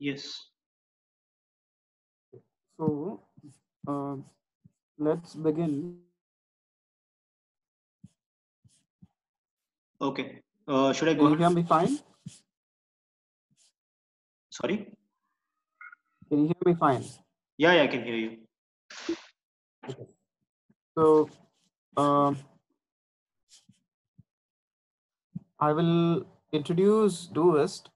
Yes. So uh, let's begin. Okay. Uh, should I go? Can you hear me fine? Sorry. Can you hear me fine? Yeah, yeah, I can hear you. So um, I will introduce Doist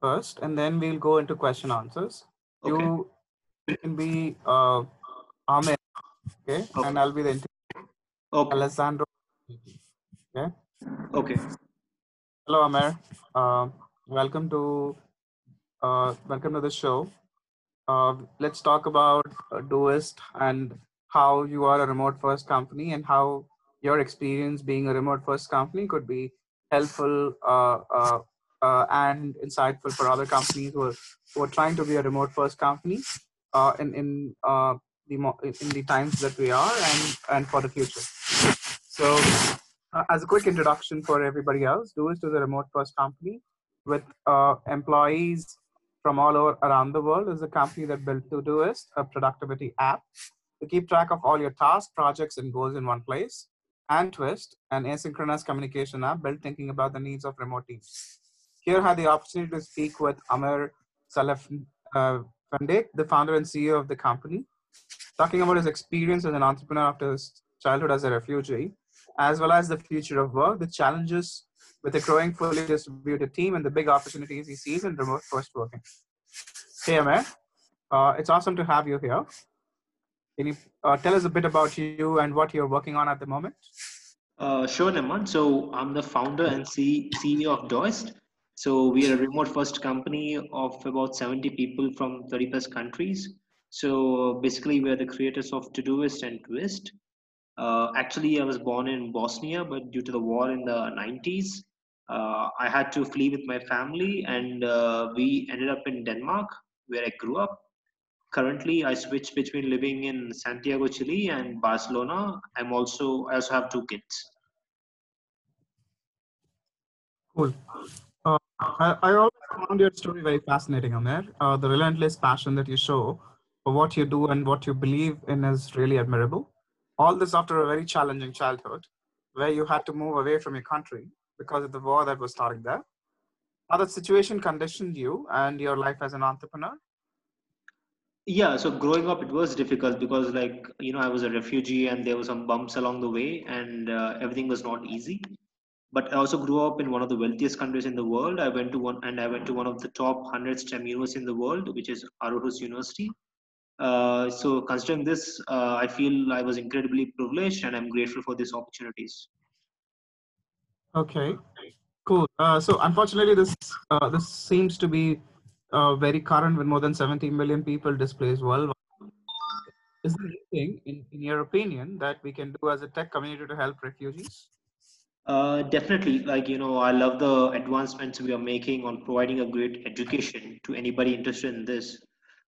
first, and then we'll go into question answers. Okay. You can be uh, Ahmed, okay, Okay. and I'll be the interviewer. Okay. Alessandro. Okay. Okay. Hello, Amer. Uh, welcome to uh, welcome to the show. Uh, let's talk about uh, Doist and how you are a remote first company and how your experience being a remote first company could be helpful uh, uh, and insightful for other companies who are, who are trying to be a remote first company uh, in in uh, the in the times that we are and and for the future. So, uh, as a quick introduction for everybody else, Doist is a remote first company with uh, employees from all over around the world. Is a company that built Todoist, a productivity app to keep track of all your tasks, projects, and goals in one place. And Twist, an asynchronous communication app built thinking about the needs of remote teams. Here, had the opportunity to speak with Amir Salaf uh, the founder and CEO of the company, talking about his experience as an entrepreneur after his childhood as a refugee, as well as the future of work, the challenges with a growing fully distributed team, and the big opportunities he sees in remote first working. Hey, Amir, uh, it's awesome to have you here. Can you uh, tell us a bit about you and what you're working on at the moment? Uh, sure, Naman. So I'm the founder and C- CEO of Doist. So we are a remote first company of about 70 people from 30 plus countries. So basically, we're the creators of Todoist and Twist. Uh, actually, I was born in Bosnia, but due to the war in the 90s, uh, I had to flee with my family, and uh, we ended up in Denmark, where I grew up. Currently, I switch between living in Santiago, Chile, and Barcelona. I'm also I also have two kids. Cool. I, I always found your story very fascinating, Amir. Uh, the relentless passion that you show for what you do and what you believe in is really admirable. All this after a very challenging childhood where you had to move away from your country because of the war that was starting there. How that situation conditioned you and your life as an entrepreneur? Yeah, so growing up, it was difficult because, like, you know, I was a refugee and there were some bumps along the way, and uh, everything was not easy. But I also grew up in one of the wealthiest countries in the world. I went to one, and I went to one of the top 100 STEM universities in the world, which is Aarhus University. Uh, so, considering this, uh, I feel I was incredibly privileged, and I'm grateful for these opportunities. Okay, cool. Uh, so unfortunately, this uh, this seems to be uh, very current with more than 70 million people displaced worldwide. Is there anything, in, in your opinion, that we can do as a tech community to help refugees? Uh, definitely, like you know, I love the advancements we are making on providing a great education to anybody interested in this.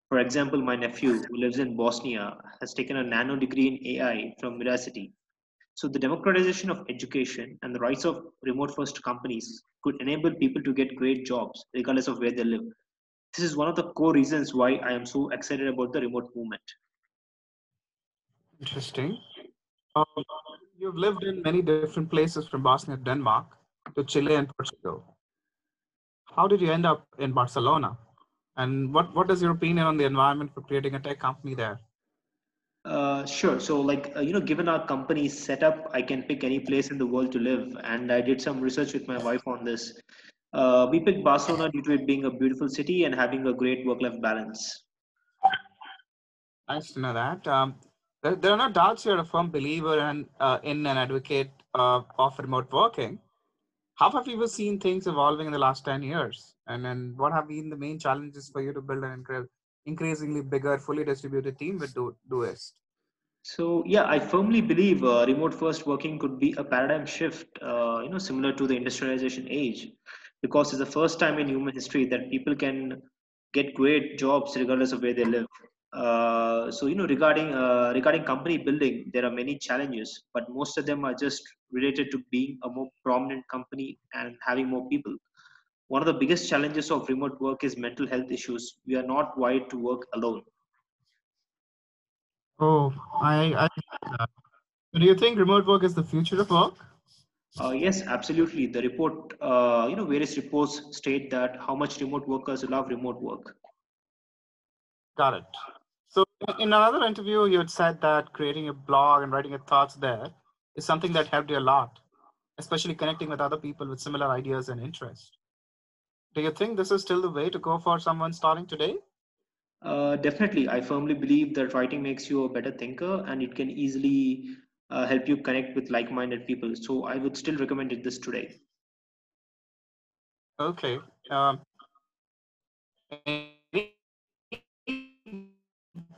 For example, my nephew who lives in Bosnia has taken a nano degree in AI from Udacity. So the democratization of education and the rise of remote first companies could enable people to get great jobs regardless of where they live. This is one of the core reasons why I am so excited about the remote movement. Interesting. Um, you've lived in many different places from Bosnia Denmark to Chile and Portugal. How did you end up in Barcelona? And what, what is your opinion on the environment for creating a tech company there? Uh, sure. So, like, uh, you know, given our company's setup, I can pick any place in the world to live. And I did some research with my wife on this. Uh, we picked Barcelona due to it being a beautiful city and having a great work life balance. Nice to know that. Um, there, there are no doubts you're a firm believer and uh, in an advocate uh, of remote working. How have you seen things evolving in the last 10 years? And then what have been the main challenges for you to build an incre- increasingly bigger, fully distributed team with Do- Doist? So, yeah, I firmly believe uh, remote first working could be a paradigm shift, uh, you know, similar to the industrialization age, because it's the first time in human history that people can get great jobs regardless of where they live. Uh, so, you know, regarding uh, regarding company building, there are many challenges, but most of them are just related to being a more prominent company and having more people. one of the biggest challenges of remote work is mental health issues. We are not wired to work alone. Oh, I, I do you think remote work is the future of work? Uh, yes, absolutely. The report, uh, you know, various reports state that how much remote workers love remote work. Got it. So in another interview, you had said that creating a blog and writing your thoughts there is something that helped you a lot, especially connecting with other people with similar ideas and interests. Do you think this is still the way to go for someone starting today? Uh, definitely. I firmly believe that writing makes you a better thinker and it can easily uh, help you connect with like-minded people. So I would still recommend it this today. Okay. Um,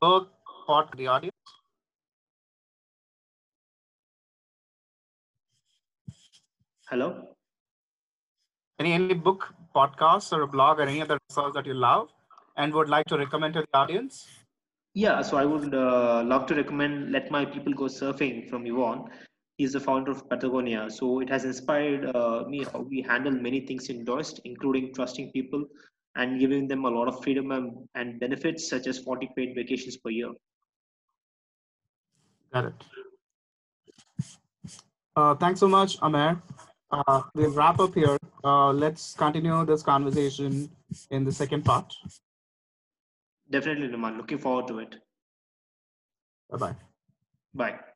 book for the audience? Hello? Any any book, podcast, or a blog, or any other resource that you love and would like to recommend to the audience? Yeah, so I would uh, love to recommend Let My People Go Surfing from Yvon. He's the founder of Patagonia. So it has inspired uh, me how we handle many things in Doist, including trusting people and giving them a lot of freedom and, and benefits such as 40 paid vacations per year. Got it. Uh, thanks so much, Amer. Uh, we'll wrap up here. Uh, let's continue this conversation in the second part. Definitely, Naman. Looking forward to it. Bye-bye. Bye.